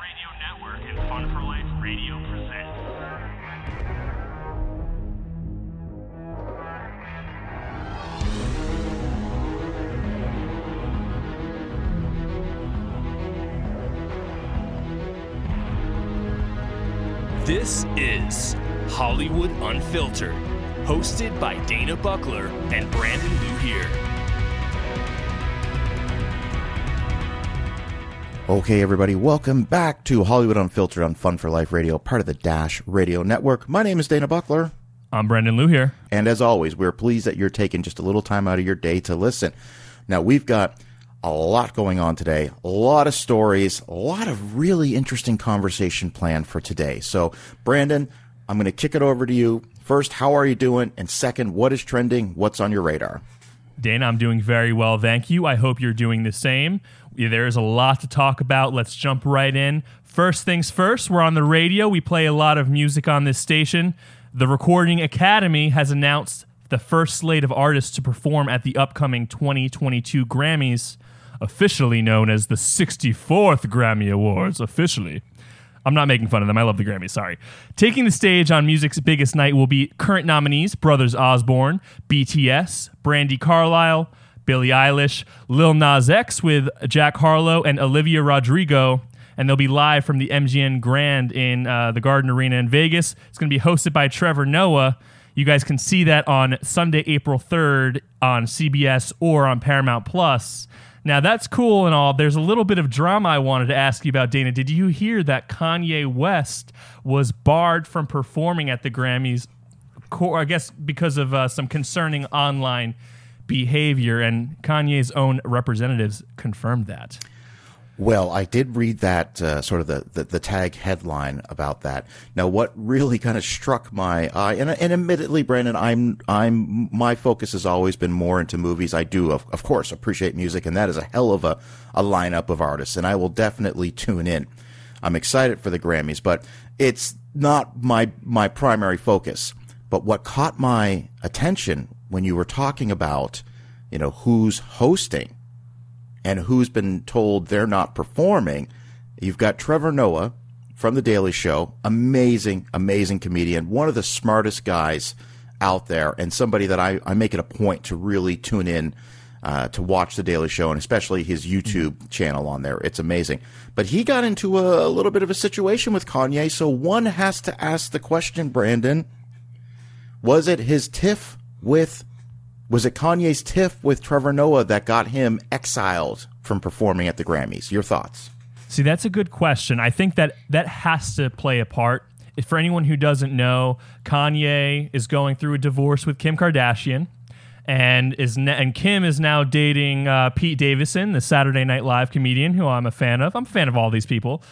Radio Network and Fun for Life Radio. This is Hollywood Unfiltered, hosted by Dana Buckler and Brandon Louhier. Okay, everybody, welcome back to Hollywood Unfiltered on Fun for Life Radio, part of the Dash Radio Network. My name is Dana Buckler, I'm Brandon Lou here. and as always, we're pleased that you're taking just a little time out of your day to listen. Now, we've got a lot going on today, a lot of stories, a lot of really interesting conversation planned for today. So, Brandon, I'm going to kick it over to you. First, how are you doing? And second, what is trending? What's on your radar? Dana, I'm doing very well, thank you. I hope you're doing the same. There is a lot to talk about. Let's jump right in. First things first, we're on the radio. We play a lot of music on this station. The Recording Academy has announced the first slate of artists to perform at the upcoming 2022 Grammys, officially known as the 64th Grammy Awards, officially. I'm not making fun of them. I love the Grammys. Sorry. Taking the stage on music's biggest night will be current nominees Brothers Osborne, BTS, Brandi Carlile, Billie Eilish, Lil Nas X with Jack Harlow and Olivia Rodrigo. And they'll be live from the MGM Grand in uh, the Garden Arena in Vegas. It's going to be hosted by Trevor Noah. You guys can see that on Sunday, April 3rd on CBS or on Paramount Plus. Now that's cool and all. There's a little bit of drama I wanted to ask you about, Dana. Did you hear that Kanye West was barred from performing at the Grammys? I guess because of uh, some concerning online behavior, and Kanye's own representatives confirmed that. Well, I did read that uh, sort of the, the, the tag headline about that. Now, what really kind of struck my eye, and, and admittedly, Brandon, I'm I'm my focus has always been more into movies. I do, of, of course, appreciate music, and that is a hell of a, a lineup of artists, and I will definitely tune in. I'm excited for the Grammys, but it's not my my primary focus. But what caught my attention when you were talking about, you know, who's hosting and who's been told they're not performing. You've got Trevor Noah from The Daily Show, amazing, amazing comedian, one of the smartest guys out there, and somebody that I, I make it a point to really tune in uh, to watch The Daily Show, and especially his YouTube channel on there. It's amazing. But he got into a, a little bit of a situation with Kanye, so one has to ask the question, Brandon, was it his tiff with was it Kanye's tiff with Trevor Noah that got him exiled from performing at the Grammys? Your thoughts? See, that's a good question. I think that that has to play a part. If for anyone who doesn't know, Kanye is going through a divorce with Kim Kardashian, and is ne- and Kim is now dating uh, Pete Davidson, the Saturday Night Live comedian, who I'm a fan of. I'm a fan of all these people.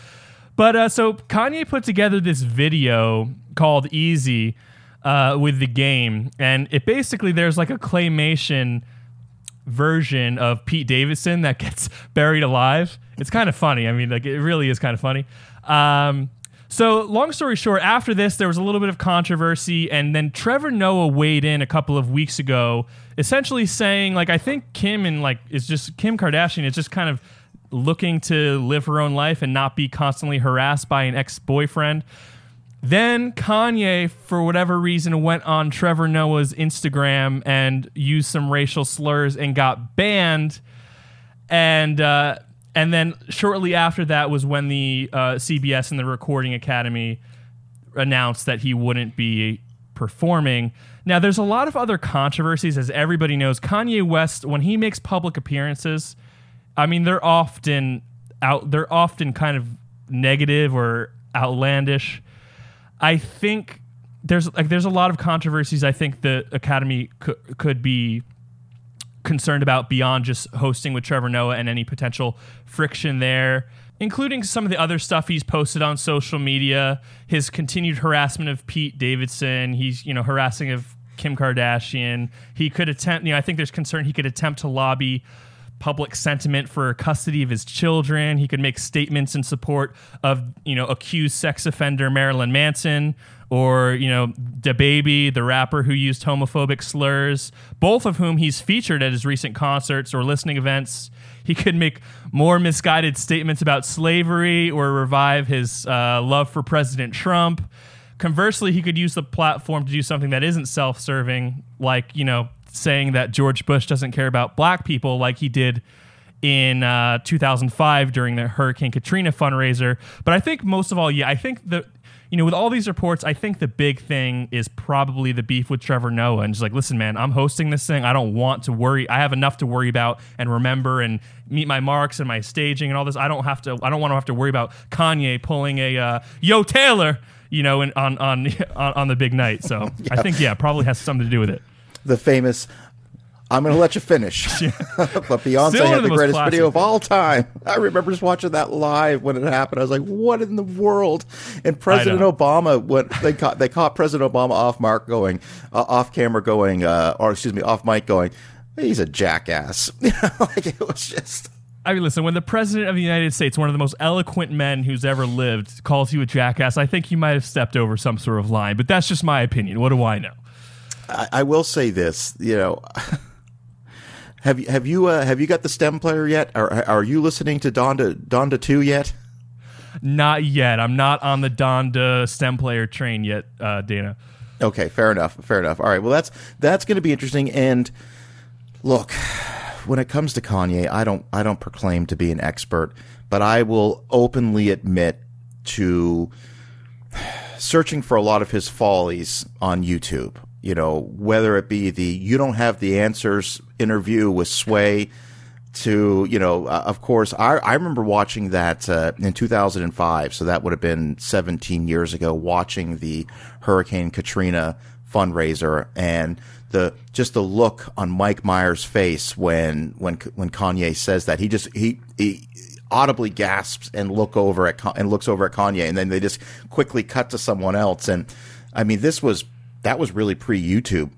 But uh, so Kanye put together this video called Easy uh, with the game, and it basically there's like a claymation version of Pete Davidson that gets buried alive. It's kind of funny. I mean, like it really is kind of funny. Um, so, long story short, after this, there was a little bit of controversy, and then Trevor Noah weighed in a couple of weeks ago, essentially saying, like, I think Kim and like is just Kim Kardashian is just kind of looking to live her own life and not be constantly harassed by an ex-boyfriend. Then Kanye, for whatever reason, went on Trevor Noah's Instagram and used some racial slurs and got banned. And uh, and then shortly after that was when the uh, CBS and the Recording Academy announced that he wouldn't be performing. Now, there's a lot of other controversies, as everybody knows. Kanye West, when he makes public appearances, I mean, they're often out. They're often kind of negative or outlandish. I think there's like there's a lot of controversies. I think the Academy could be concerned about beyond just hosting with Trevor Noah and any potential friction there, including some of the other stuff he's posted on social media, his continued harassment of Pete Davidson, he's, you know, harassing of Kim Kardashian. He could attempt, you know, I think there's concern he could attempt to lobby public sentiment for custody of his children. He could make statements in support of, you know, accused sex offender Marilyn Manson or, you know, DaBaby, the rapper who used homophobic slurs, both of whom he's featured at his recent concerts or listening events. He could make more misguided statements about slavery or revive his uh, love for President Trump. Conversely, he could use the platform to do something that isn't self serving, like, you know, saying that George Bush doesn't care about black people, like he did in uh, 2005 during the Hurricane Katrina fundraiser. But I think most of all, yeah, I think the you know, with all these reports, I think the big thing is probably the beef with Trevor Noah. And just like, listen, man, I'm hosting this thing. I don't want to worry. I have enough to worry about and remember and meet my marks and my staging and all this. I don't have to. I don't want to have to worry about Kanye pulling a uh, Yo Taylor, you know, in, on on on on the big night. So I think yeah, probably has something to do with it. the famous I'm going to let you finish. but Beyonce Still had the the greatest classic video of all time. I remember just watching that live when it happened. I was like, "What in the world?" And President. Obama, when they caught they caught President Obama off mark going, uh, off camera going, uh, or excuse me, off mic going, "He's a jackass." You know, like it was just. I mean, listen, when the president of the United States, one of the most eloquent men who's ever lived, calls you a jackass, I think you might have stepped over some sort of line. But that's just my opinion. What do I know? I, I will say this, you know. Have you have you uh, have you got the stem player yet? Are are you listening to Donda Donda two yet? Not yet. I'm not on the Donda stem player train yet, uh, Dana. Okay, fair enough. Fair enough. All right. Well, that's that's going to be interesting. And look, when it comes to Kanye, I don't I don't proclaim to be an expert, but I will openly admit to searching for a lot of his follies on YouTube. You know, whether it be the "You Don't Have the Answers" interview with Sway, to you know, uh, of course, I I remember watching that uh, in 2005, so that would have been 17 years ago. Watching the Hurricane Katrina fundraiser and the just the look on Mike Myers' face when when when Kanye says that he just he he audibly gasps and look over at and looks over at Kanye and then they just quickly cut to someone else and I mean this was that was really pre YouTube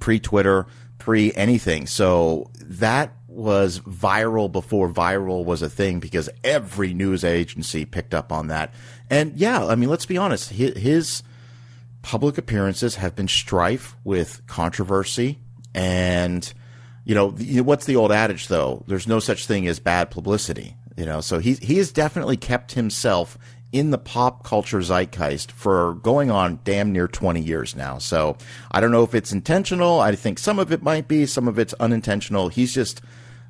pre Twitter, pre anything. So that was viral before viral was a thing because every news agency picked up on that. And yeah, I mean, let's be honest, his, his public appearances have been strife with controversy and you know, what's the old adage though? There's no such thing as bad publicity, you know. So he he has definitely kept himself in the pop culture zeitgeist for going on damn near 20 years now. So I don't know if it's intentional. I think some of it might be, some of it's unintentional. He's just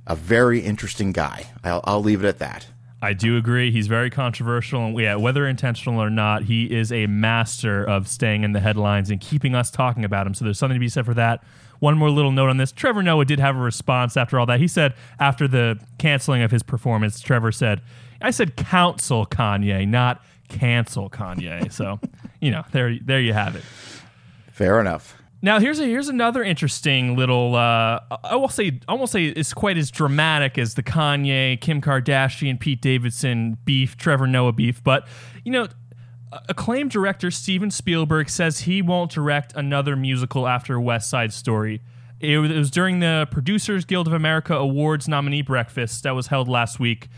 a very interesting guy. I'll, I'll leave it at that. I do agree. He's very controversial, and yeah, whether intentional or not, he is a master of staying in the headlines and keeping us talking about him. So there's something to be said for that. One more little note on this: Trevor Noah did have a response after all that. He said after the canceling of his performance, Trevor said, "I said counsel Kanye, not cancel Kanye." So you know, there, there you have it. Fair enough. Now here's a here's another interesting little uh, I will say I won't say it's quite as dramatic as the Kanye, Kim Kardashian, Pete Davidson beef, Trevor Noah beef, but you know acclaimed director Steven Spielberg says he won't direct another musical after West Side Story. It was, it was during the Producers Guild of America Awards nominee breakfast that was held last week,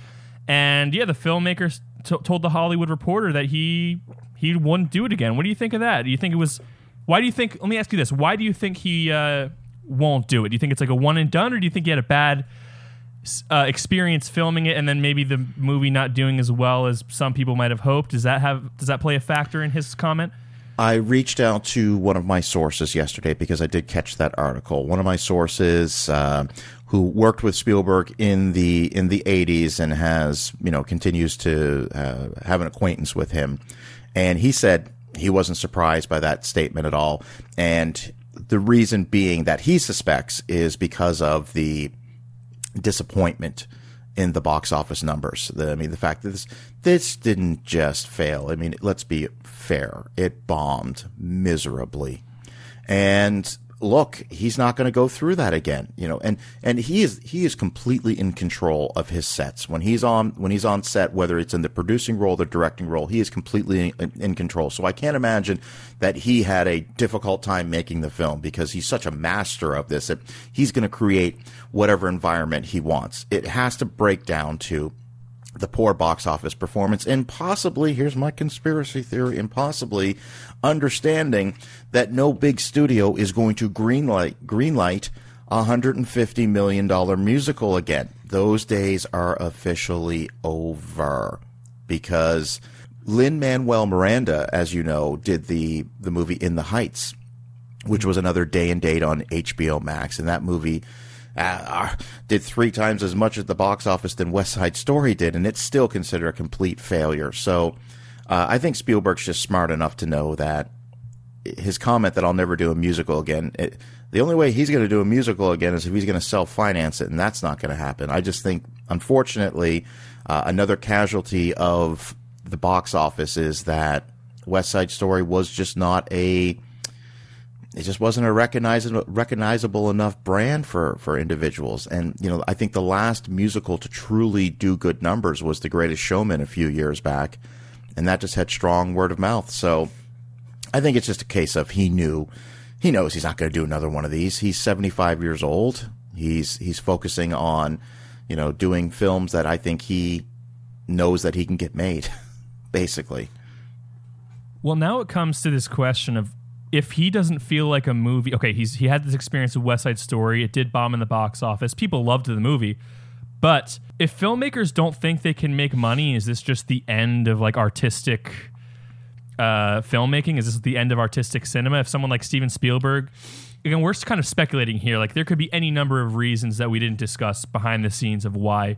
and yeah, the filmmaker t- told the Hollywood Reporter that he he wouldn't do it again. What do you think of that? Do you think it was? Why do you think? Let me ask you this: Why do you think he uh, won't do it? Do you think it's like a one and done, or do you think he had a bad uh, experience filming it, and then maybe the movie not doing as well as some people might have hoped? Does that have does that play a factor in his comment? I reached out to one of my sources yesterday because I did catch that article. One of my sources uh, who worked with Spielberg in the in the 80s and has you know continues to uh, have an acquaintance with him, and he said he wasn't surprised by that statement at all, and the reason being that he suspects is because of the disappointment in the box office numbers. The, I mean, the fact that this this didn't just fail. I mean, let's be fair; it bombed miserably, and look, he's not going to go through that again, you know, and, and he is, he is completely in control of his sets. When he's on, when he's on set, whether it's in the producing role, the directing role, he is completely in, in control. So I can't imagine that he had a difficult time making the film because he's such a master of this that he's going to create whatever environment he wants. It has to break down to the poor box office performance and possibly here's my conspiracy theory and possibly understanding that no big studio is going to greenlight greenlight a hundred and fifty million dollar musical again. Those days are officially over because Lin Manuel Miranda, as you know, did the the movie In the Heights, which was another day and date on HBO Max, and that movie uh, did three times as much at the box office than West Side Story did, and it's still considered a complete failure. So uh, I think Spielberg's just smart enough to know that his comment that I'll never do a musical again. It, the only way he's going to do a musical again is if he's going to self finance it, and that's not going to happen. I just think, unfortunately, uh, another casualty of the box office is that West Side Story was just not a it just wasn't a recognizable recognizable enough brand for for individuals. And you know, I think the last musical to truly do good numbers was The Greatest Showman a few years back, and that just had strong word of mouth. So I think it's just a case of he knew he knows he's not going to do another one of these. He's 75 years old. He's he's focusing on you know doing films that I think he knows that he can get made basically. Well, now it comes to this question of if he doesn't feel like a movie, okay, he's he had this experience with West Side Story. It did bomb in the box office. People loved the movie, but if filmmakers don't think they can make money, is this just the end of like artistic uh, filmmaking? Is this the end of artistic cinema? If someone like Steven Spielberg, again, we're kind of speculating here. Like there could be any number of reasons that we didn't discuss behind the scenes of why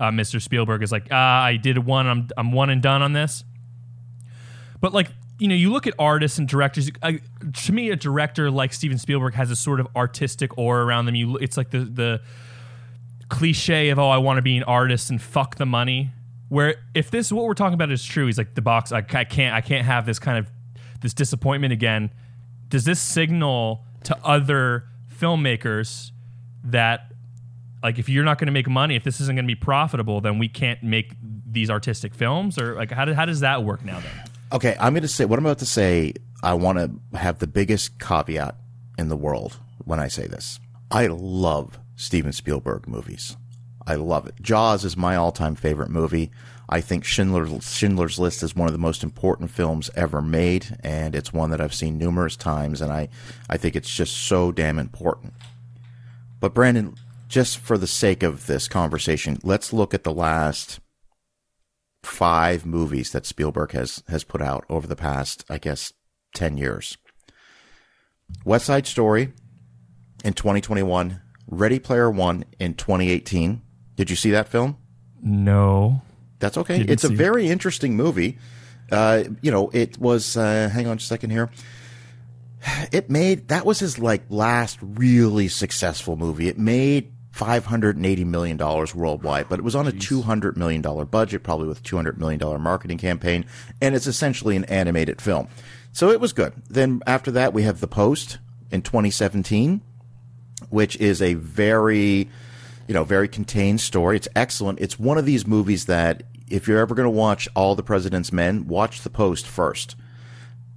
uh, Mr. Spielberg is like, ah, I did one, I'm I'm one and done on this. But like you know, you look at artists and directors. Uh, to me, a director like Steven Spielberg has a sort of artistic aura around them. You, it's like the the cliche of "oh, I want to be an artist and fuck the money." Where if this what we're talking about is true, he's like the box. I, I can't I can't have this kind of this disappointment again. Does this signal to other filmmakers that like if you're not going to make money, if this isn't going to be profitable, then we can't make these artistic films? Or like how, do, how does that work now then? Okay, I'm going to say what I'm about to say. I want to have the biggest caveat in the world when I say this. I love Steven Spielberg movies. I love it. Jaws is my all-time favorite movie. I think Schindler's, Schindler's List is one of the most important films ever made, and it's one that I've seen numerous times, and I, I think it's just so damn important. But Brandon, just for the sake of this conversation, let's look at the last five movies that Spielberg has has put out over the past, I guess, ten years. West Side Story in 2021, Ready Player One in 2018. Did you see that film? No. That's okay. Didn't it's a see it. very interesting movie. Uh, you know, it was. Uh, hang on a second here. It made that was his like last really successful movie. It made five hundred and eighty million dollars worldwide, but it was on a two hundred million dollar budget, probably with two hundred million dollar marketing campaign, and it's essentially an animated film. So it was good. Then after that, we have The Post in 2017, which is a very, you know, very contained story. It's excellent. It's one of these movies that if you're ever going to watch All the President's Men, watch The Post first.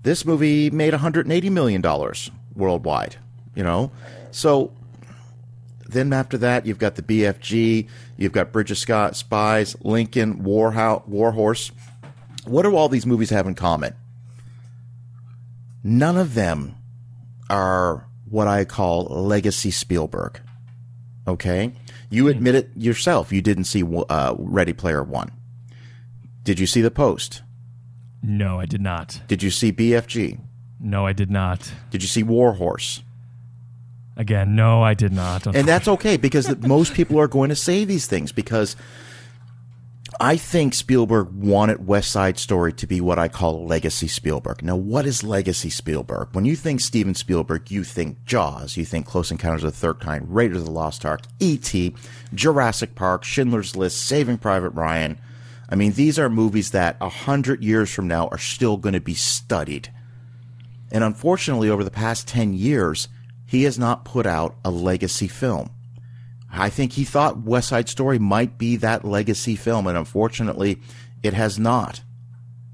This movie made 180 million dollars worldwide. You know, so then after that, you've got the BFG, you've got Bridge of Scott, Spies, Lincoln, War, War What do all these movies have in common? None of them are what I call legacy Spielberg. Okay? You admit it yourself. You didn't see uh, Ready Player One. Did you see The Post? No, I did not. Did you see BFG? No, I did not. Did you see War Horse? Again, no, I did not. And that's okay because most people are going to say these things because I think Spielberg wanted West Side Story to be what I call legacy Spielberg. Now, what is legacy Spielberg? When you think Steven Spielberg, you think Jaws, you think Close Encounters of the Third Kind, Raiders of the Lost Ark, E.T., Jurassic Park, Schindler's List, Saving Private Ryan. I mean, these are movies that a hundred years from now are still going to be studied. And unfortunately, over the past 10 years, he has not put out a legacy film. I think he thought West Side Story might be that legacy film, and unfortunately, it has not.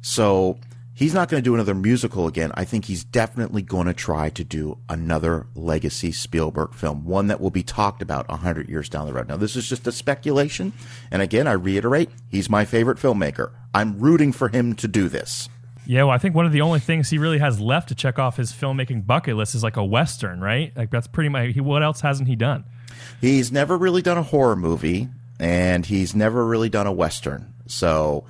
So he's not going to do another musical again. I think he's definitely going to try to do another legacy Spielberg film, one that will be talked about 100 years down the road. Now, this is just a speculation. And again, I reiterate, he's my favorite filmmaker. I'm rooting for him to do this. Yeah, well, I think one of the only things he really has left to check off his filmmaking bucket list is like a western, right? Like that's pretty much. He, what else hasn't he done? He's never really done a horror movie, and he's never really done a western. So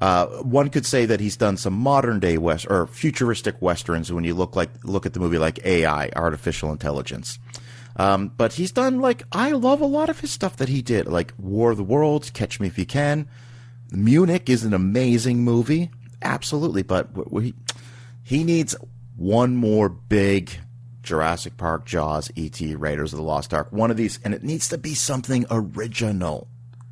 uh, one could say that he's done some modern day west or futuristic westerns when you look like look at the movie like AI, artificial intelligence. Um, but he's done like I love a lot of his stuff that he did, like War of the Worlds, Catch Me If You Can. Munich is an amazing movie, absolutely. But we, he needs one more big Jurassic Park, Jaws, E.T., Raiders of the Lost Ark, one of these, and it needs to be something original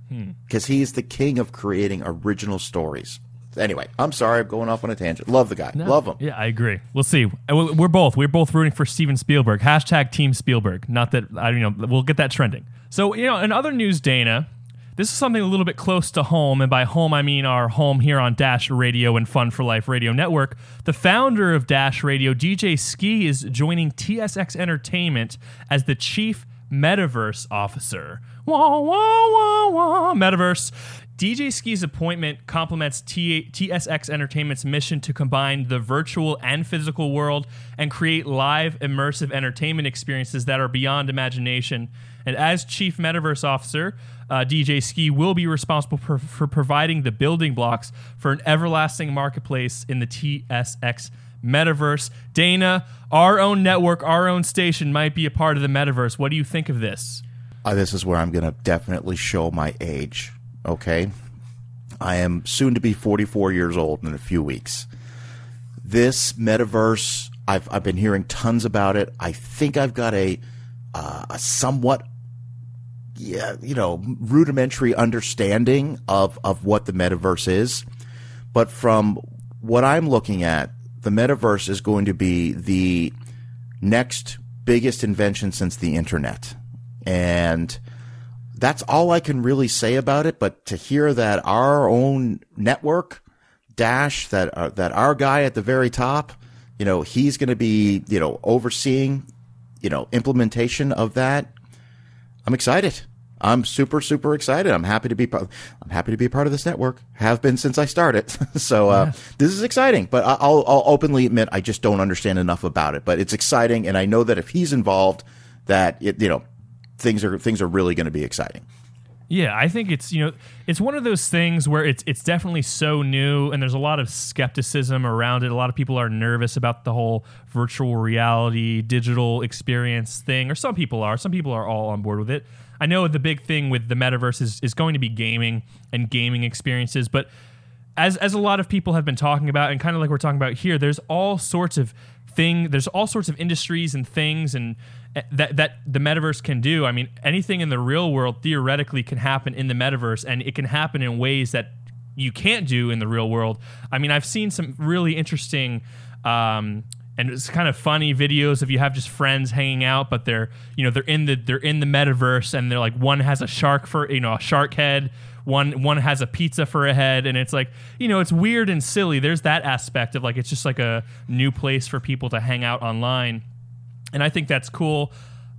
hmm. because he's the king of creating original stories. Anyway, I'm sorry, I'm going off on a tangent. Love the guy, love him. Yeah, I agree. We'll see. Uh, we- We're both we're both rooting for Steven Spielberg. Hashtag Team Spielberg. Not that I you know we'll get that trending. So you know, in other news, Dana, this is something a little bit close to home, and by home I mean our home here on Dash Radio and Fun for Life Radio Network. The founder of Dash Radio, DJ Skee, is joining TSX Entertainment as the chief metaverse officer. Wah wah wah wah. Metaverse. DJ Skee's appointment complements T- TSX Entertainment's mission to combine the virtual and physical world and create live, immersive entertainment experiences that are beyond imagination. And as Chief Metaverse Officer, uh, DJ Skee will be responsible for, for providing the building blocks for an everlasting marketplace in the TSX metaverse. Dana, our own network, our own station might be a part of the metaverse. What do you think of this? Uh, this is where I'm going to definitely show my age. Okay. I am soon to be 44 years old in a few weeks. This metaverse, I've, I've been hearing tons about it. I think I've got a, uh, a somewhat, yeah, you know, rudimentary understanding of, of what the metaverse is. But from what I'm looking at, the metaverse is going to be the next biggest invention since the internet. And that's all I can really say about it. But to hear that our own network, Dash, that uh, that our guy at the very top, you know, he's going to be, you know, overseeing, you know, implementation of that. I'm excited. I'm super super excited. I'm happy to be part. I'm happy to be a part of this network. Have been since I started. so uh, Yeah. this is exciting. But I- I'll I'll openly admit I just don't understand enough about it. But it's exciting, and I know that if he's involved, that it, you know things are things are really going to be exciting. Yeah, I think it's you know it's one of those things where it's it's definitely so new and there's a lot of skepticism around it. A lot of people are nervous about the whole virtual reality, digital experience thing, or some people are. Some people are all on board with it. I know the big thing with the metaverse is, is going to be gaming and gaming experiences, but as as a lot of people have been talking about and kind of like we're talking about here there's all sorts of thing there's all sorts of industries and things and that that the metaverse can do i mean anything in the real world theoretically can happen in the metaverse and it can happen in ways that you can't do in the real world. I mean i've seen some really interesting um and it's kind of funny videos if you have just friends hanging out but they're you know they're in the they're in the metaverse and they're like one has a shark for you know a shark head one one has a pizza for a head and it's like you know it's weird and silly. There's that aspect of like it's just like a new place for people to hang out online and I think that's cool.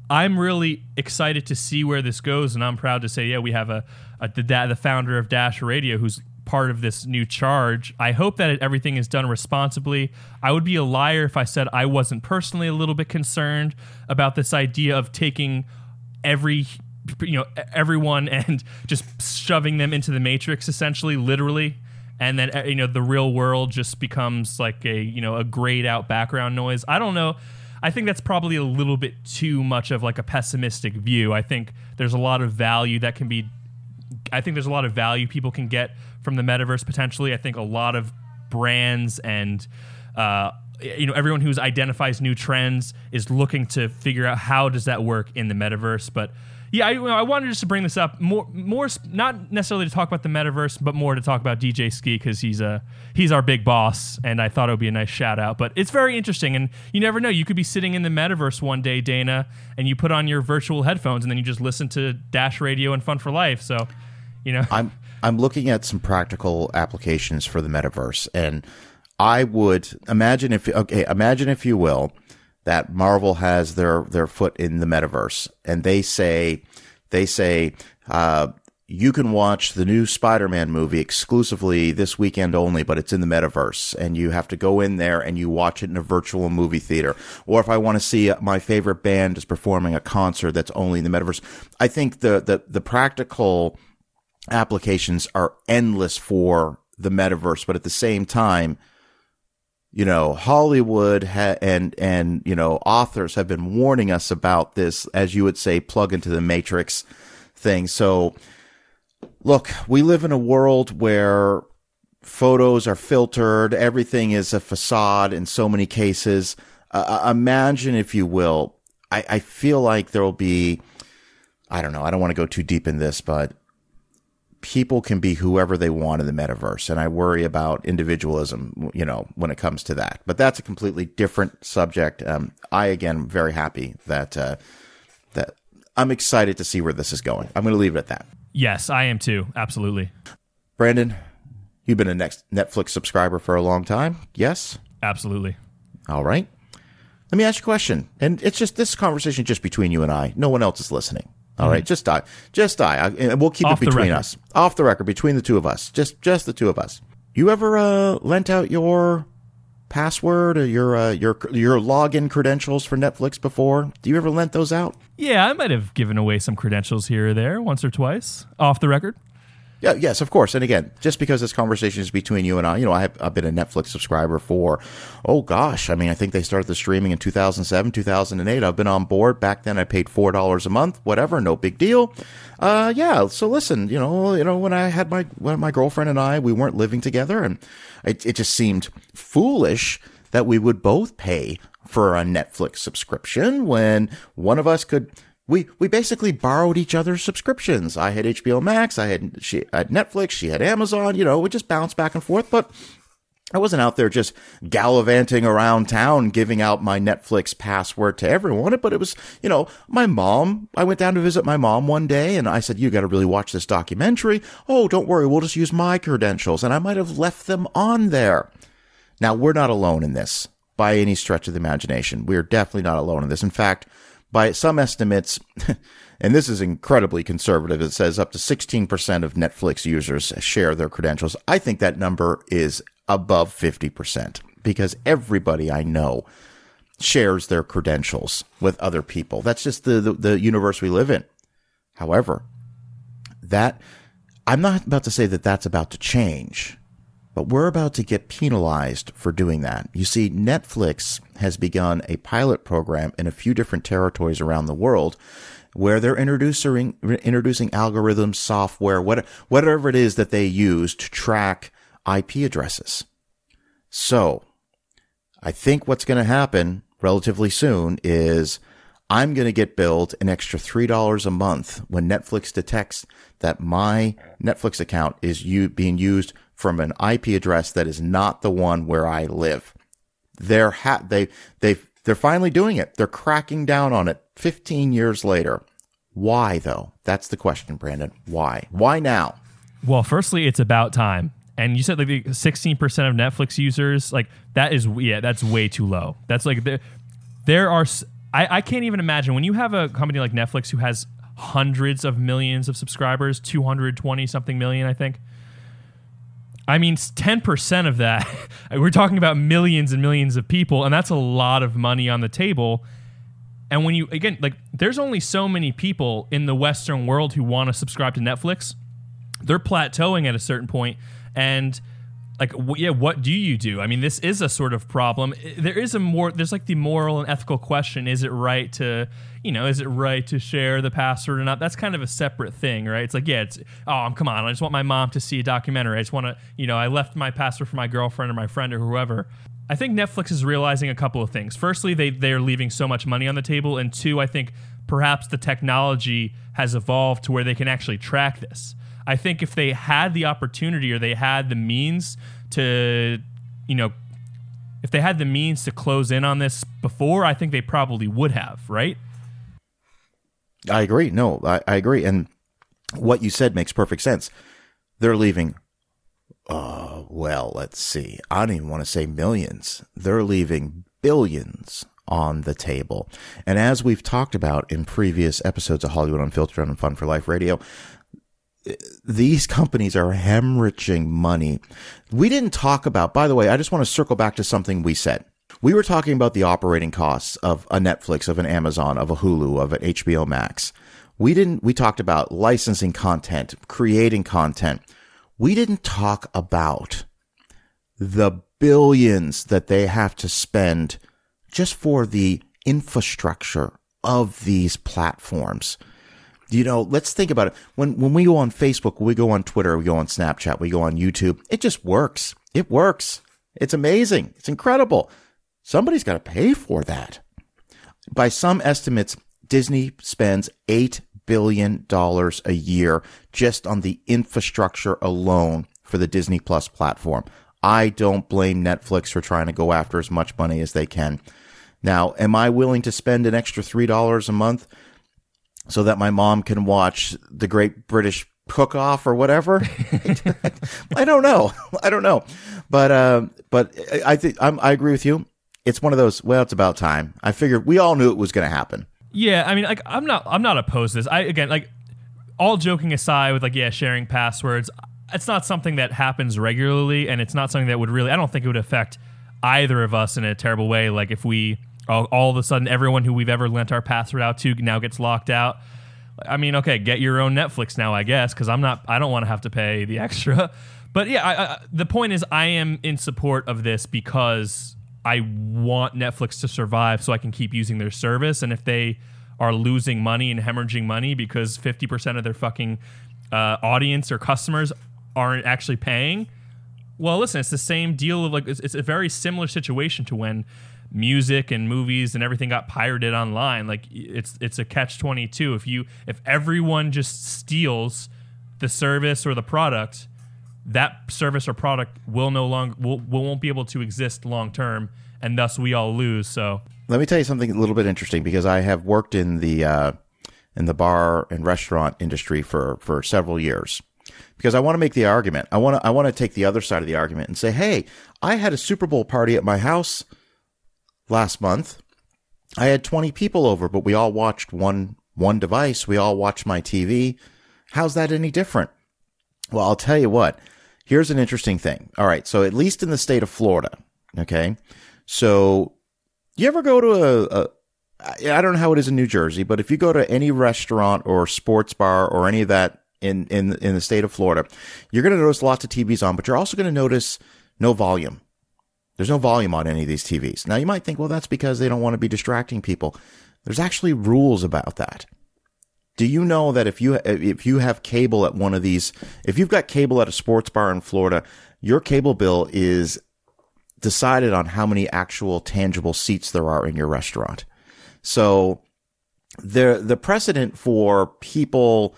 I'm really excited to see where this goes, and I'm proud to say, yeah, we have a, a the, the founder of Dash Radio who's part of this new charge. I hope that everything is done responsibly. I would be a liar if I said I wasn't personally a little bit concerned about this idea of taking every you know everyone and just shoving them into the matrix essentially literally and then uh, you know the real world just becomes like a you know a grayed out background noise i don't know i think that's probably a little bit too much of like a pessimistic view i think there's a lot of value that can be I think there's a lot of value people can get from the metaverse potentially. I think a lot of brands and uh, you know everyone who identifies new trends is looking to figure out how does that work in the metaverse. But Yeah, I, I wanted just to bring this up more, more not necessarily to talk about the metaverse, but more to talk about DJ Skee because he's a he's our big boss, and I thought it would be a nice shout out. But it's very interesting, and you never know. You could be sitting in the metaverse one day, Dana, and you put on your virtual headphones, and then you just listen to Dash Radio and Fun for Life. So, you know, I'm I'm looking at some practical applications for the metaverse, and I would imagine if okay, imagine if you will, that Marvel has their their foot in the metaverse, and they say they say uh, you can watch the new Spider-Man movie exclusively this weekend only, but it's in the metaverse, and you have to go in there and you watch it in a virtual movie theater. Or if I want to see my favorite band is performing a concert that's only in the metaverse, I think the the the practical applications are endless for the metaverse, but at the same time, you know, Hollywood ha- and and you know authors have been warning us about this, as you would say, plug into the matrix thing. So, look, we live in a world where photos are filtered, everything is a facade in so many cases. Uh, imagine, if you will, I, I feel like there will be, I don't know, I don't want to go too deep in this, but people can be whoever they want in the metaverse and i worry about individualism you know when it comes to that. But that's a completely different subject. Um, i again am very happy that uh, that i'm excited to see where this is going. I'm going to leave it at that. Yes, I am too. Absolutely, brandon you've been a next netflix subscriber for a long time. Yes? Absolutely. all right. Let me ask you a question and it's just this conversation just between you and i. No one else is listening All right, just die, just die, I, and we'll keep Off it between us, off the record, between the two of us, just just the two of us. You ever uh, lent out your password or your uh, your your login credentials for Netflix before? Do you ever lent those out? Yeah, I might have given away some credentials here or there, once or twice, off the record. Yeah, yes, of course. And again, just because this conversation is between you and I, you know, I have, I've been a Netflix subscriber for, oh gosh, I mean, I think they started the streaming in 2007, 2008. I've been on board. Back then, I paid four dollars a month, whatever, no big deal. Uh, yeah. So listen, you know, you know, when I had my when my girlfriend and I, we weren't living together, and it, it just seemed foolish that we would both pay for a Netflix subscription when one of us could we we basically borrowed each other's subscriptions. I had HBO Max, I had she had Netflix, she had Amazon. You know, we just bounced back and forth. But I wasn't out there just gallivanting around town giving out my Netflix password to everyone. But it was, you know, my mom. I went down to visit my mom one day, and I said, "You got to really watch this documentary." Oh, don't worry, we'll just use my credentials, and I might have left them on there. Now, we're not alone in this by any stretch of the imagination. We're definitely not alone in this. In fact, by some estimates, and this is incredibly conservative, it says up to 16% of Netflix users share their credentials. I think that number is above 50% because everybody I know shares their credentials with other people. That's just the, the, the universe we live in. However, that I'm not about to say that that's about to change, but we're about to get penalized for doing that. You see, Netflix has begun a pilot program in a few different territories around the world where they're introducing introducing algorithms, software, what, whatever it is that they use to track IP addresses. So, I think what's going to happen relatively soon is I'm going to get billed an extra $3 a month when Netflix detects that my Netflix account is being used from an IP address that is not the one where I live. They're ha- they they they're finally doing it. They're cracking down on it 15 years later. Why though? That's the question, Brandon. Why? Why now? Well, firstly, it's about time. And you said like the 16% of Netflix users, like that is, yeah, that's way too low. That's like, there, there are, I can't even imagine when you have a company like Netflix who has hundreds of millions of subscribers, 220 something million, I think. I mean, 10% of that, we're talking about millions and millions of people, and that's a lot of money on the table. And when you, again, like, there's only so many people in the Western world who want to subscribe to Netflix they're plateauing at a certain point and like w- yeah what do you do? I mean this is a sort of problem. There is a more there's like the moral and ethical question is it right to you know is it right to share the password or not? That's kind of a separate thing right? It's like yeah it's oh I'm, come on i just want my mom to see a documentary. I just want to you know i left my password for my girlfriend or my friend or whoever. I think Netflix is realizing a couple of things. Firstly, they they're leaving so much money on the table, and two, I think perhaps the technology has evolved to where they can actually track this. I think if they had the opportunity or they had the means to, you know, if they had the means to close in on this before, I think they probably would have, right? I agree. No, I, I agree. And what you said makes perfect sense. They're leaving, uh, well, let's see. I don't even want to say millions. They're leaving billions on the table. And as we've talked about in previous episodes of Hollywood Unfiltered on Fun for Life Radio, these companies are hemorrhaging money. We didn't talk about, by the way, I just want to circle back to something we said. We were talking about the operating costs of a Netflix, of an Amazon, of a Hulu, of an HBO Max. We didn't, we talked about licensing content, creating content. We didn't talk about the billions that they have to spend just for the infrastructure of these platforms. You know, let's think about it. When when we go on Facebook, we go on Twitter, we go on Snapchat, we go on YouTube, it just works. It works. It's amazing. It's incredible. Somebody's got to pay for that. By some estimates, Disney spends $8 billion a year just on the infrastructure alone for the Disney Plus platform. I don't blame Netflix for trying to go after as much money as they can. Now, am I willing to spend an extra $3 a month so that my mom can watch the Great British Cook Off or whatever? I don't know. I don't know. But, uh, but I think I agree with you it's one of those. Well, it's about time. I figured we all knew it was going to happen. Yeah, I mean, like I'm not I'm not opposed to this. I again like all joking aside with like yeah, sharing passwords. It's not something that happens regularly, and it's not something that would really. I don't think it would affect either of us in a terrible way. Like if we all, all of a sudden everyone who we've ever lent our password out to now gets locked out. I mean, okay, get your own Netflix now, I guess, because I'm not. I don't want to have to pay the extra. But yeah, I, I, the point is, I am in support of this because I want Netflix to survive so I can keep using their service. And if they are losing money and hemorrhaging money because 50% of their fucking uh, audience or customers aren't actually paying, well, listen, it's the same deal of like, it's, it's a very similar situation to when music and movies and everything got pirated online. Like it's, it's a catch 22. If you, if everyone just steals the service or the product, that service or product will no longer will, will won't be able to exist long term, and thus we all lose. So let me tell you something a little bit interesting because I have worked in the uh, in the bar and restaurant industry for for several years. Because I want to make the argument, I want to I want to take the other side of the argument and say, hey, I had a Super Bowl party at my house last month. I had 20 people over, but we all watched one one device. We all watched my TV. How's that any different? Well, I'll tell you what here's an interesting thing. All right. So at least in the state of Florida, okay. So you ever go to a, a I don't know how it is in New Jersey, but if you go to any restaurant or sports bar or any of that in, in, in the state of Florida, you're going to notice lots of TVs on, but you're also going to notice no volume. There's no volume on any of these TVs. Now you might think, well, that's because they don't want to be distracting people. There's actually rules about that. Do you know that if you if you have cable at one of these, if you've got cable at a sports bar in Florida, your cable bill is decided on how many actual tangible seats there are in your restaurant. So the the precedent for people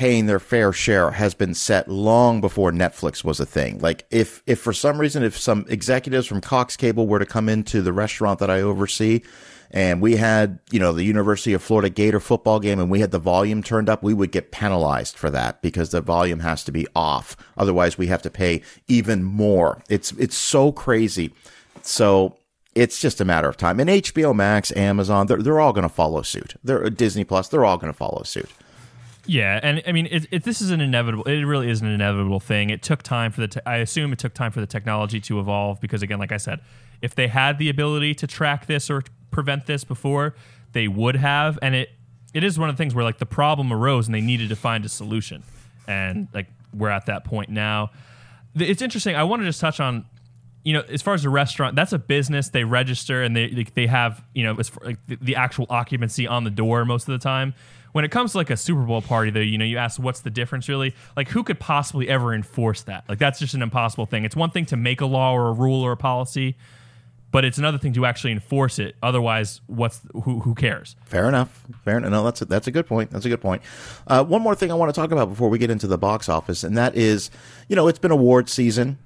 paying their fair share has been set long before Netflix was a thing. Like if if for some reason if some executives from Cox Cable were to come into the restaurant that I oversee and we had, you know, the University of Florida Gator football game and we had the volume turned up, we would get penalized for that because the volume has to be off. Otherwise, we have to pay even more. It's, it's so crazy. So it's just a matter of time. And HBO Max, Amazon, they're, they're all going to follow suit. They're Disney Plus, they're all going to follow suit. Yeah, and I mean, it, it, this is an inevitable. It really is an inevitable thing. It took time for the. Te- I assume it took time for the technology to evolve because, again, like I said, if they had the ability to track this or prevent this before, they would have. And it it is one of the things where like the problem arose and they needed to find a solution. And like we're at that point now. It's interesting. I want to just touch on you know, as far as the restaurant, that's a business. They register and they they have you know, as like the, the, actual occupancy on the door most of the time. When it comes to like a Super Bowl party, though, you know, you ask what's the difference really? Like, who could possibly ever enforce that? Like, that's just an impossible thing. It's one thing to make a law or a rule or a policy, but it's another thing to actually enforce it. Otherwise, what's who who cares? Fair enough. Fair enough. No, that's a, that's a good point. That's a good point. Uh, one more thing I want to talk about before we get into the box office, and that is, you know, it's been award season,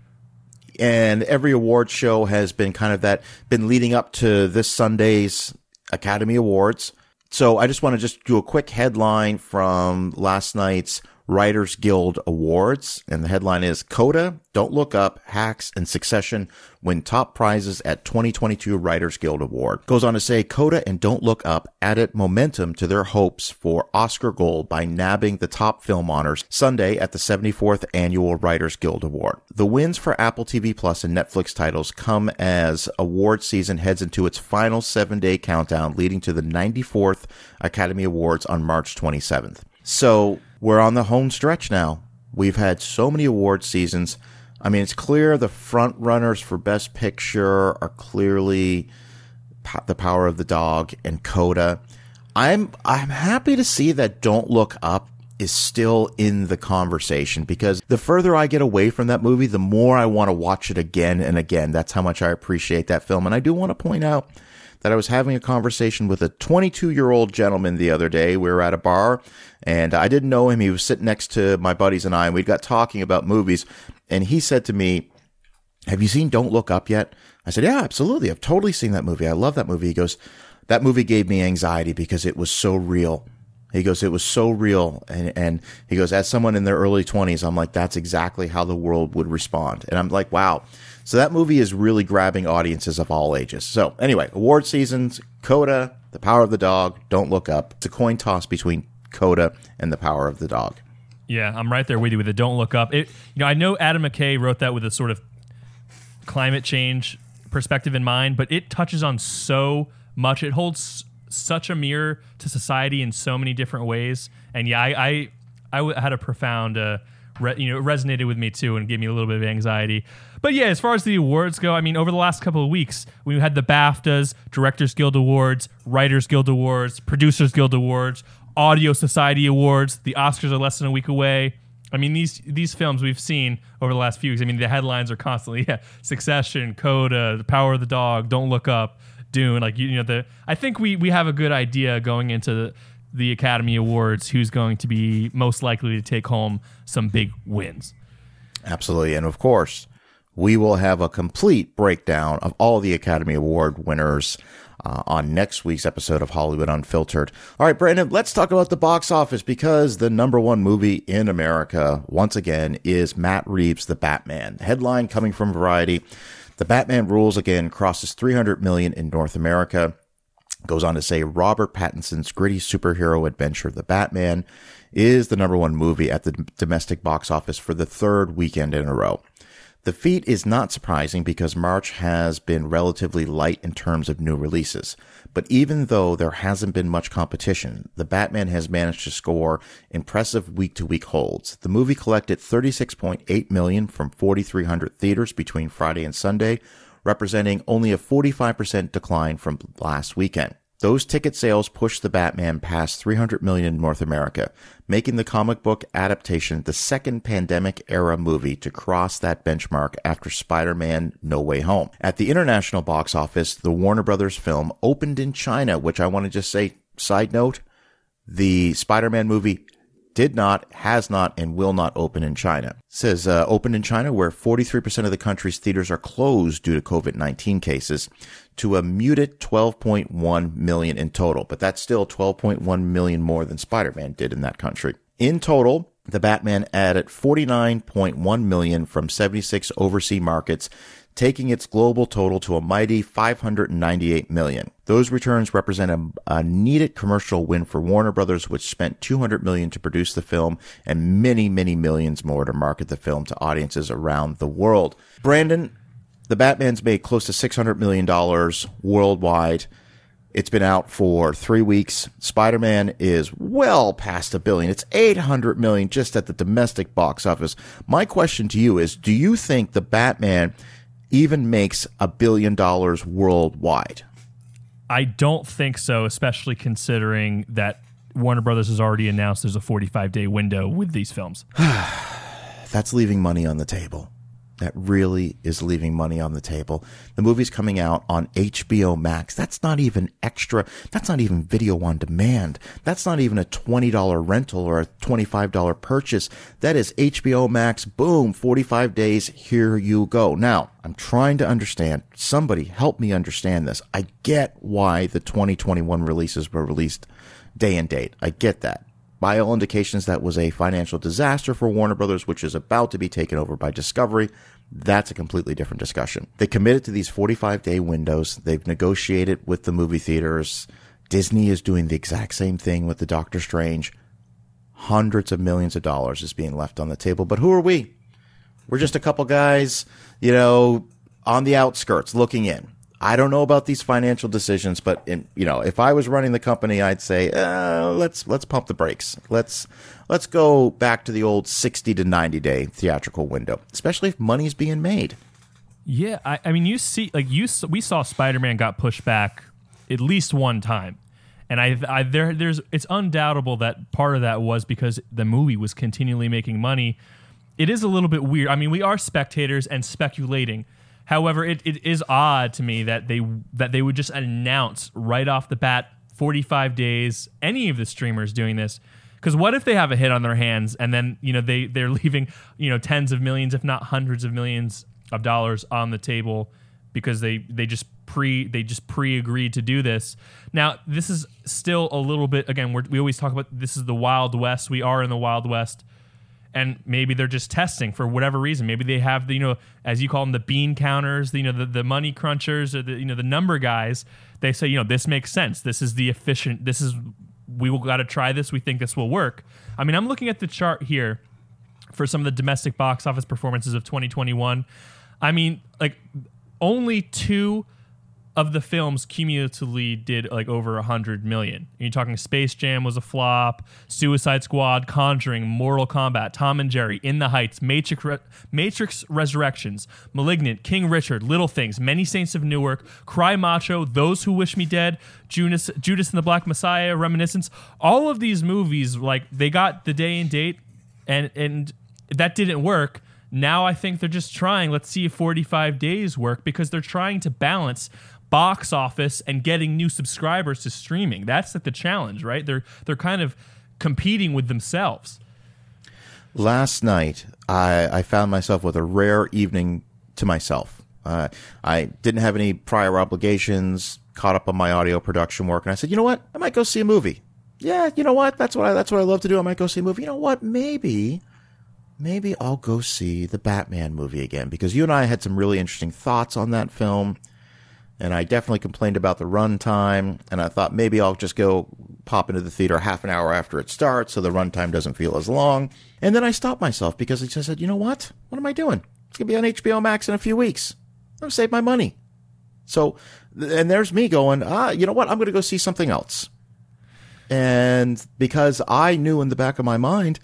and every award show has been kind of that been leading up to this Sunday's Academy Awards. So I just want to just do a quick headline from last night's Writers Guild Awards. And the headline is Coda, Don't Look Up, Hacks, and Succession win top prizes at 2022 Writers Guild Award. Goes on to say Coda and Don't Look Up added momentum to their hopes for Oscar gold by nabbing the top film honors Sunday at the 74th Annual Writers Guild Award. The wins for Apple TV Plus and Netflix titles come as award season heads into its final seven day countdown, leading to the 94th Academy Awards on March 27th. So we're on the home stretch now. We've had so many award seasons. I mean, it's clear the front runners for Best Picture are clearly The Power of the Dog and Coda. I'm I'm happy to see that Don't Look Up is still in the conversation because the further I get away from that movie, the more I want to watch it again and again. That's how much I appreciate that film. And I do want to point out that I was having a conversation with a 22 year old gentleman the other day. We were at a bar and I didn't know him. He was sitting next to my buddies and I, and we got talking about movies. And he said to me, Have you seen Don't Look Up yet? I said, Yeah, absolutely. I've totally seen that movie. I love that movie. He goes, That movie gave me anxiety because it was so real. He goes, It was so real. And, and he goes, As someone in their early 20s, I'm like, That's exactly how the world would respond. And I'm like, Wow. So that movie is really grabbing audiences of all ages. So anyway, award seasons, Coda, The Power of the Dog, Don't Look Up. It's a coin toss between Coda and The Power of the Dog. Yeah, I'm right there with you with it. Don't look up. It, you know, I know Adam McKay wrote that with a sort of climate change perspective in mind, but it touches on so much. It holds such a mirror to society in so many different ways. And yeah, I I had a profound, uh, re- you know, it resonated with me too, and gave me a little bit of anxiety. But yeah, as far as the awards go, I mean, over the last couple of weeks, we had the BAFTAs, Directors Guild Awards, Writers Guild Awards, Producers Guild Awards, Audio Society Awards. The Oscars are less than a week away. I mean, these these films we've seen over the last few weeks. I mean, the headlines are constantly yeah, Succession, Coda, The Power of the Dog, Don't Look Up, Dune. Like you, you know, the I think we we have a good idea going into the, the Academy Awards who's going to be most likely to take home some big wins. Absolutely, and of course, we will have a complete breakdown of all the Academy Award winners uh, on next week's episode of Hollywood Unfiltered. All right, Brandon, let's talk about the box office because the number one movie in America, once again, is Matt Reeves' The Batman. Headline coming from Variety The Batman Rules Again crosses 300 million in North America. Goes on to say Robert Pattinson's gritty superhero adventure, The Batman, is the number one movie at the domestic box office for the third weekend in a row. The feat is not surprising because March has been relatively light in terms of new releases. But even though there hasn't been much competition, the Batman has managed to score impressive week to week holds. The movie collected 36.8 million from 4,300 theaters between Friday and Sunday, representing only a 45% decline from last weekend. Those ticket sales pushed the Batman past 300 million in North America, making the comic book adaptation the second pandemic era movie to cross that benchmark after Spider-Man No Way Home. At the international box office, the Warner Brothers film opened in China, which I want to just say, side note, the Spider-Man movie did not, has not, and will not open in China. It says uh, opened in China, where 43% of the country's theaters are closed due to COVID-19 cases, to a muted 12.1 million in total. But that's still 12.1 million more than Spider-Man did in that country. In total, the Batman added 49.1 million from 76 overseas markets taking its global total to a mighty 598 million. Those returns represent a, a, needed commercial win for Warner Brothers, which spent 200 million to produce the film and many, many millions more to market the film to audiences around the world. Brandon, the Batman's made close to 600 million dollars worldwide. It's been out for three weeks. Spider Man is well past a billion. It's 800 million just at the domestic box office. My question to you is Do you think the Batman even makes a billion dollars worldwide? I don't think so, especially considering that Warner Brothers has already announced there's a 45 day window with these films. That's leaving money on the table. That really is leaving money on the table. The movie's coming out on HBO Max. That's not even extra. That's not even video on demand. That's not even a $20 rental or a $25 purchase. That is HBO Max. Boom. 45 days. Here you go. Now, I'm trying to understand. Somebody help me understand this. I get why the 2021 releases were released day and date. I get that. By all indications, that was a financial disaster for Warner Brothers, which is about to be taken over by Discovery. That's a completely different discussion. They committed to these 45 day windows. They've negotiated with the movie theaters. Disney is doing the exact same thing with the Doctor Strange. Hundreds of millions of dollars is being left on the table. But who are we? We're just a couple guys, you know, on the outskirts looking in. I don't know about these financial decisions, but in, you know, if I was running the company, I'd say uh, let's let's pump the brakes. Let's let's go back to the old sixty to ninety day theatrical window, especially if money's being made. Yeah, I, I mean, you see, like you, we saw Spider Man got pushed back at least one time, and I, I there, there's, it's undoubtable that part of that was because the movie was continually making money. It is a little bit weird. I mean, we are spectators and speculating However, it, it is odd to me that they that they would just announce right off the bat 45 days any of the streamers doing this. Because what if they have a hit on their hands and then you know they they're leaving you know tens of millions if not hundreds of millions of dollars on the table because they they just pre they just pre agreed to do this. Now this is still a little bit again we always talk about this is the wild west. We are in the wild west and maybe they're just testing for whatever reason. Maybe they have the you know as you call them the bean counters, the, you know the, the money crunchers or the you know the number guys. They say you know this makes sense. This is the efficient. This is we will got to try this. We think this will work. I mean, I'm looking at the chart here for some of the domestic box office performances of 2021. I mean, like only two of the films cumulatively did like over a hundred million. You're talking Space Jam was a flop, Suicide Squad, Conjuring, Mortal Kombat, Tom and Jerry, In the Heights, Matrix, Matrix Resurrections, Malignant, King Richard, Little Things, Many Saints of Newark, Cry Macho, Those Who Wish Me Dead, Judas, Judas and the Black Messiah, Reminiscence. All of these movies, like they got the day and date, and and that didn't work. Now I think they're just trying. Let's see if 45 days work because they're trying to balance box office and getting new subscribers to streaming. That's like the challenge, right? They're they're kind of competing with themselves. Last night, I, I found myself with a rare evening to myself. Uh, I didn't have any prior obligations, caught up on my audio production work, and I said, you know what? I might go see a movie. Yeah, you know what? That's what I, that's what I love to do. I might go see a movie. You know what? Maybe, maybe I'll go see the Batman movie again because you and I had some really interesting thoughts on that film and I definitely complained about the runtime. And I thought maybe I'll just go pop into the theater half an hour after it starts so the runtime doesn't feel as long. And then I stopped myself because I just said, you know what? What am I doing? It's going to be on HBO Max in a few weeks. I'm going to save my money. So, and there's me going, ah, you know what? I'm going to go see something else. And because I knew in the back of my mind,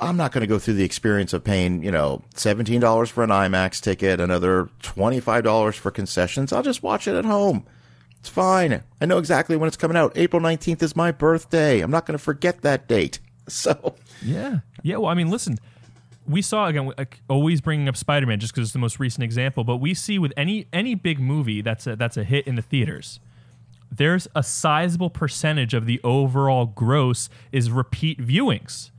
I'm not going to go through the experience of paying, you know, $17 for an IMAX ticket, another $25 for concessions. I'll just watch it at home. It's fine. I know exactly when it's coming out. April 19th is my birthday. I'm not going to forget that date. So, yeah. Yeah. Well, I mean, listen, we saw again, always bringing up Spider Man just because it's the most recent example, but we see with any any big movie that's a, that's a hit in the theaters, there's a sizable percentage of the overall gross is repeat viewings.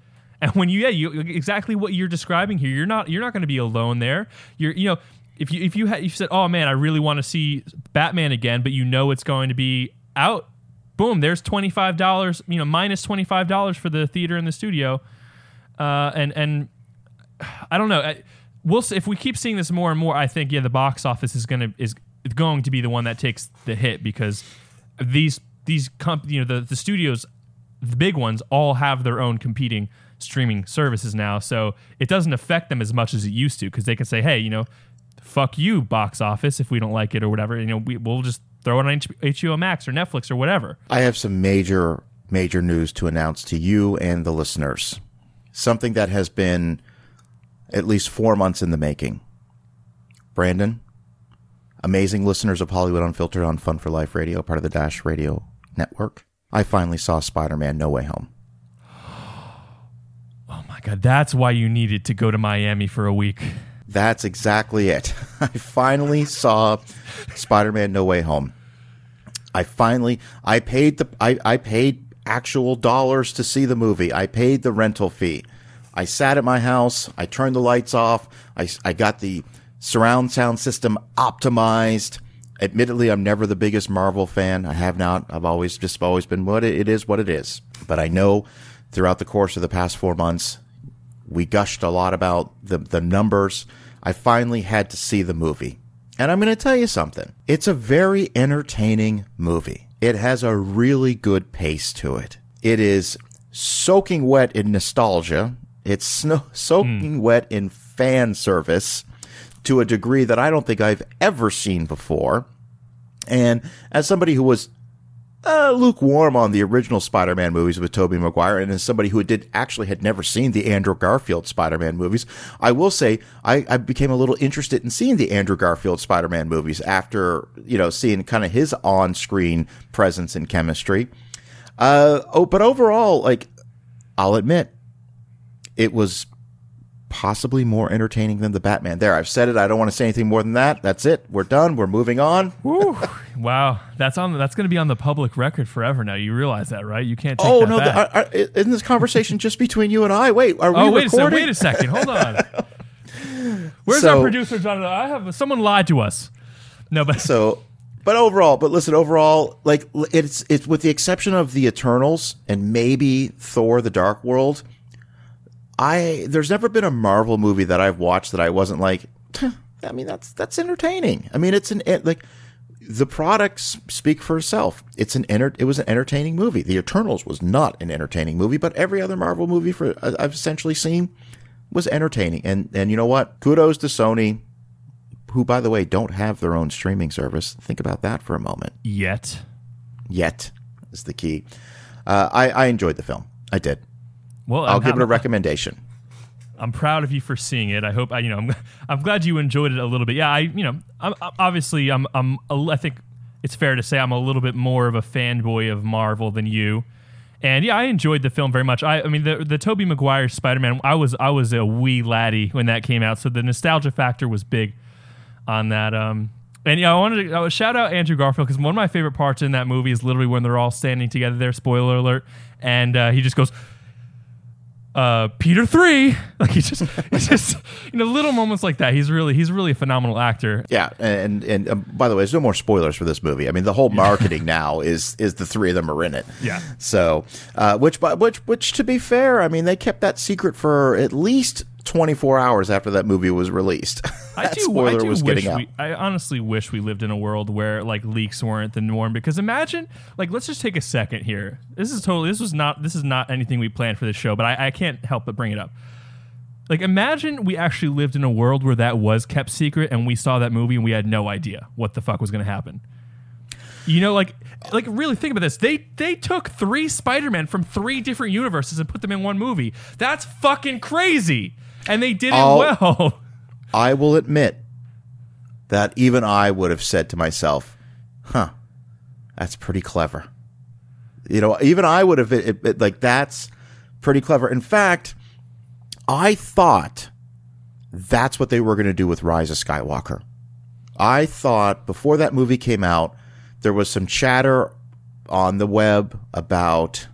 And when you yeah, you exactly what you're describing here, you're not you're not going to be alone there. You're you know if you if you had you said oh man I really want to see Batman again, but you know it's going to be out. Boom, there's twenty five dollars. You know minus twenty five dollars for the theater and the studio. Uh, and and I don't know. We'll see, if we keep seeing this more and more. I think yeah, the box office is gonna is going to be the one that takes the hit because these these comp you know the the studios the big ones all have their own competing streaming services now, so it doesn't affect them as much as it used to because they can say, hey, you know, fuck you, box office, if we don't like it or whatever. You know, we, we'll just throw it on HBO Max or Netflix or whatever. I have some major, major news to announce to you and the listeners. Something that has been at least four months in the making. Brandon, amazing listeners of Hollywood Unfiltered on Fun for Life Radio, part of the Dash Radio Network. I finally saw Spider Man No Way Home. God, that's why you needed to go to Miami for a week. That's exactly it. I finally saw Spider-Man No Way Home. I finally I paid the I, I paid actual dollars to see the movie. I paid the rental fee. I sat at my house. I turned the lights off. I, I got the surround sound system optimized. Admittedly, I'm never the biggest Marvel fan. I have not. I've always just always been what it is, what it is. But I know throughout the course of the past four months, we gushed a lot about the the numbers. I finally had to see the movie. And I'm going to tell you something. It's a very entertaining movie. It has a really good pace to it. It is soaking wet in nostalgia. It's sno- soaking hmm. wet in fan service to a degree that I don't think I've ever seen before. And as somebody who was uh, lukewarm on the original Spider-Man movies with Tobey Maguire, and as somebody who did actually had never seen the Andrew Garfield Spider-Man movies, I will say I, I became a little interested in seeing the Andrew Garfield Spider-Man movies after you know seeing kind of his on-screen presence and chemistry. Uh, oh, but overall, like I'll admit, it was possibly more entertaining than the Batman. There, I've said it. I don't want to say anything more than that. That's it. We're done. We're moving on. Woo. wow, that's on. That's going to be on the public record forever now. You realize that, right? You can't. Take Oh that no! back. The, are, are, isn't this conversation just between you and I? Wait, are we oh wait a second. Wait a second. Hold on. Where's So- our producer, Jonathan? I have someone lied to us. No, but So, but overall, but listen, overall, like it's it's with the exception of the Eternals and maybe Thor: The Dark World. I there's never been a Marvel movie that I've watched that I wasn't like. I mean, that's that's entertaining. I mean, it's an it, like the products speak for itself. It's an enter, it was an entertaining movie. The Eternals was not an entertaining movie, but every other Marvel movie for I- I've essentially seen was entertaining. And and you know what? Kudos to Sony, who by the way don't have their own streaming service. Think about that for a moment. yet. Yet is the key. Uh, I I enjoyed the film. I did. Well, I'll I'm give it a recommendation. I'm proud of you for seeing it. I hope I, you know, I'm, I'm glad you enjoyed it a little bit. Yeah, I, you know, I'm obviously I'm I'm I think it's fair to say I'm a little bit more of a fanboy of Marvel than you. And yeah, I enjoyed the film very much. I, I mean, the the Tobey Maguire Spider-Man. I was I was a wee laddie when that came out, so the nostalgia factor was big on that. Um, and yeah, I wanted to uh, shout out Andrew Garfield because one of my favorite parts in that movie is literally when they're all standing together there. Spoiler alert! And uh, he just goes, uh, Peter three. Like he just, it's just, you know, little moments like that. He's really, he's really a phenomenal actor. Yeah, and and um, by the way, there's no more spoilers for this movie. I mean, the whole marketing now is is the three of them are in it. Yeah. So, uh, which but which which to be fair, I mean, they kept that secret for at least 24 hours after that movie was released. I do, spoiler I do was wish getting out. we, I honestly wish we lived in a world where like leaks weren't the norm. Because imagine, like, let's just take a second here. This is totally, this was not, this is not anything we planned for this show, but I, I can't help but bring it up. Like, imagine we actually lived in a world where that was kept secret, and we saw that movie and we had no idea what the fuck was going to happen. You know, like, like really think about this. They they took three Spider-Man from three different universes and put them in one movie. That's fucking crazy. And they did it well. I will admit that even I would have said to myself, "Huh, that's pretty clever." You know, even I would have it, it- like that's pretty clever. In fact, I thought that's what they were going to do with Rise of Skywalker. I thought before that movie came out, there was some chatter on the web about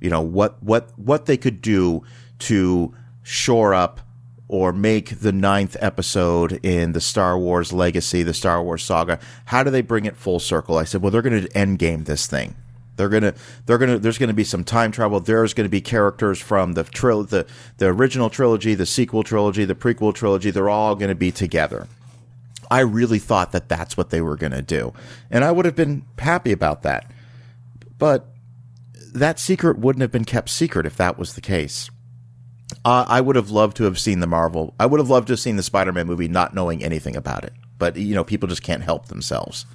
you know what what what they could do to shore up or make the ninth episode in the Star Wars legacy, the Star Wars saga. How do they bring it full circle? I said, well, they're going to end game this thing. They're gonna, they're gonna. There's gonna be some time travel. There's gonna be characters from the tril, the the original trilogy, the sequel trilogy, the prequel trilogy. They're all gonna be together. I really thought that that's what they were going to do. And I would have been happy about that. But that secret wouldn't have been kept secret if that was the case. Uh, I would have loved to have seen the Marvel. I would have loved to have seen the Spider Man movie not knowing anything about it. But, you know, people just can't help themselves.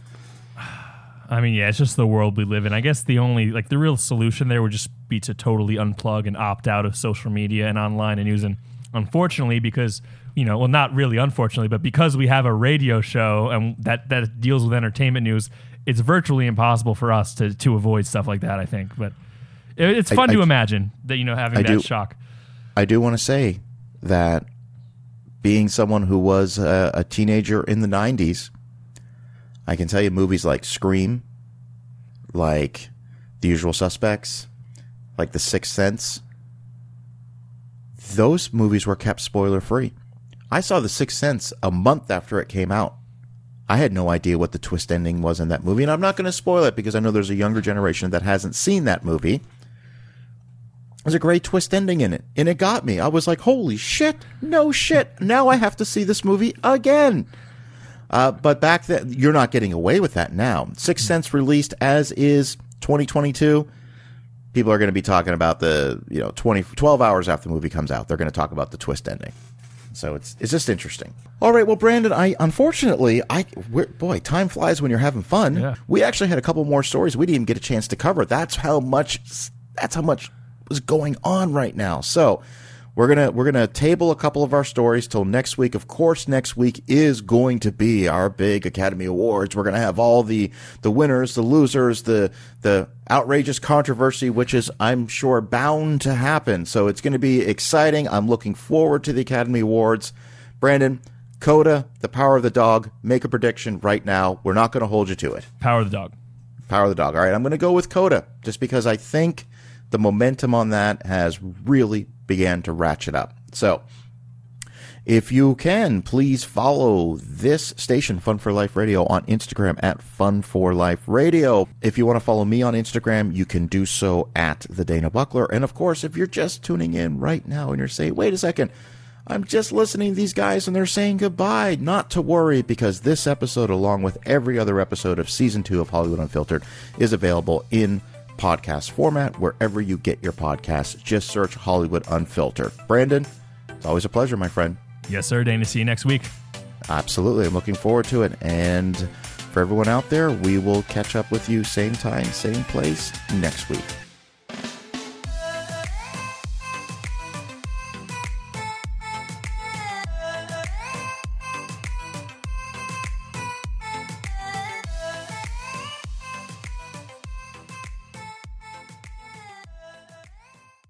I mean, yeah, it's just the world we live in. I guess the only like the real solution there would just be to totally unplug and opt out of social media and online and news. And unfortunately, because you know, well, not really unfortunately, but because we have a radio show and that that deals with entertainment news, it's virtually impossible for us to to avoid stuff like that. I think, but it, it's fun I- to imagine that you know having I that do- shock. I do want to say that being someone who was a, a teenager in the 90s, I can tell you movies like Scream, like The Usual Suspects, like The Sixth Sense, those movies were kept spoiler free. I saw The Sixth Sense a month after it came out. I had no idea what the twist ending was in that movie, and I'm not going to spoil it because I know there's a younger generation that hasn't seen that movie. There's a great twist ending in it, and it got me. I was like, holy shit, no shit. Now I have to see this movie again. Uh, but back then, you're not getting away with that now. Sixth Sense released as is 2022. People are going to be talking about the, you know, 20, 12 hours after the movie comes out. They're going to talk about the twist ending. So it's it's just interesting. All right, well, Brandon, I unfortunately, I boy, time flies when you're having fun. Yeah. We actually had a couple more stories we didn't even get a chance to cover. That's how much. That's how much was going on right now. So we're gonna we're gonna table a couple of our stories till next week. Of course, next week is going to be our big Academy Awards. We're gonna have all the the winners, the losers, the the outrageous controversy, which is I'm sure bound to happen. So it's gonna be exciting. I'm looking forward to the Academy Awards. Brandon, Coda, The Power of the Dog, make a prediction right now. We're not gonna hold you to it. Power of the dog. Power of the Dog. All right, I'm gonna go with Coda just because I think the momentum on that has really began to ratchet up. So, if you can, please follow this station, Fun for Life Radio, on Instagram at Fun for Life Radio. If you want to follow me on Instagram, you can do so at the Dana Buckler. And of course, if you're just tuning in right now and you're saying, wait a second, I'm just listening to these guys and they're saying goodbye. Not to worry, because this episode, along with every other episode of season two of Hollywood Unfiltered, is available in podcast format wherever you get your podcasts. Just search Hollywood Unfiltered. Brandon, it's always a pleasure, my friend. Yes, sir. Dana, see you next week. Absolutely. I'm looking forward to it. And for everyone out there, we will catch up with you same time, same place next week.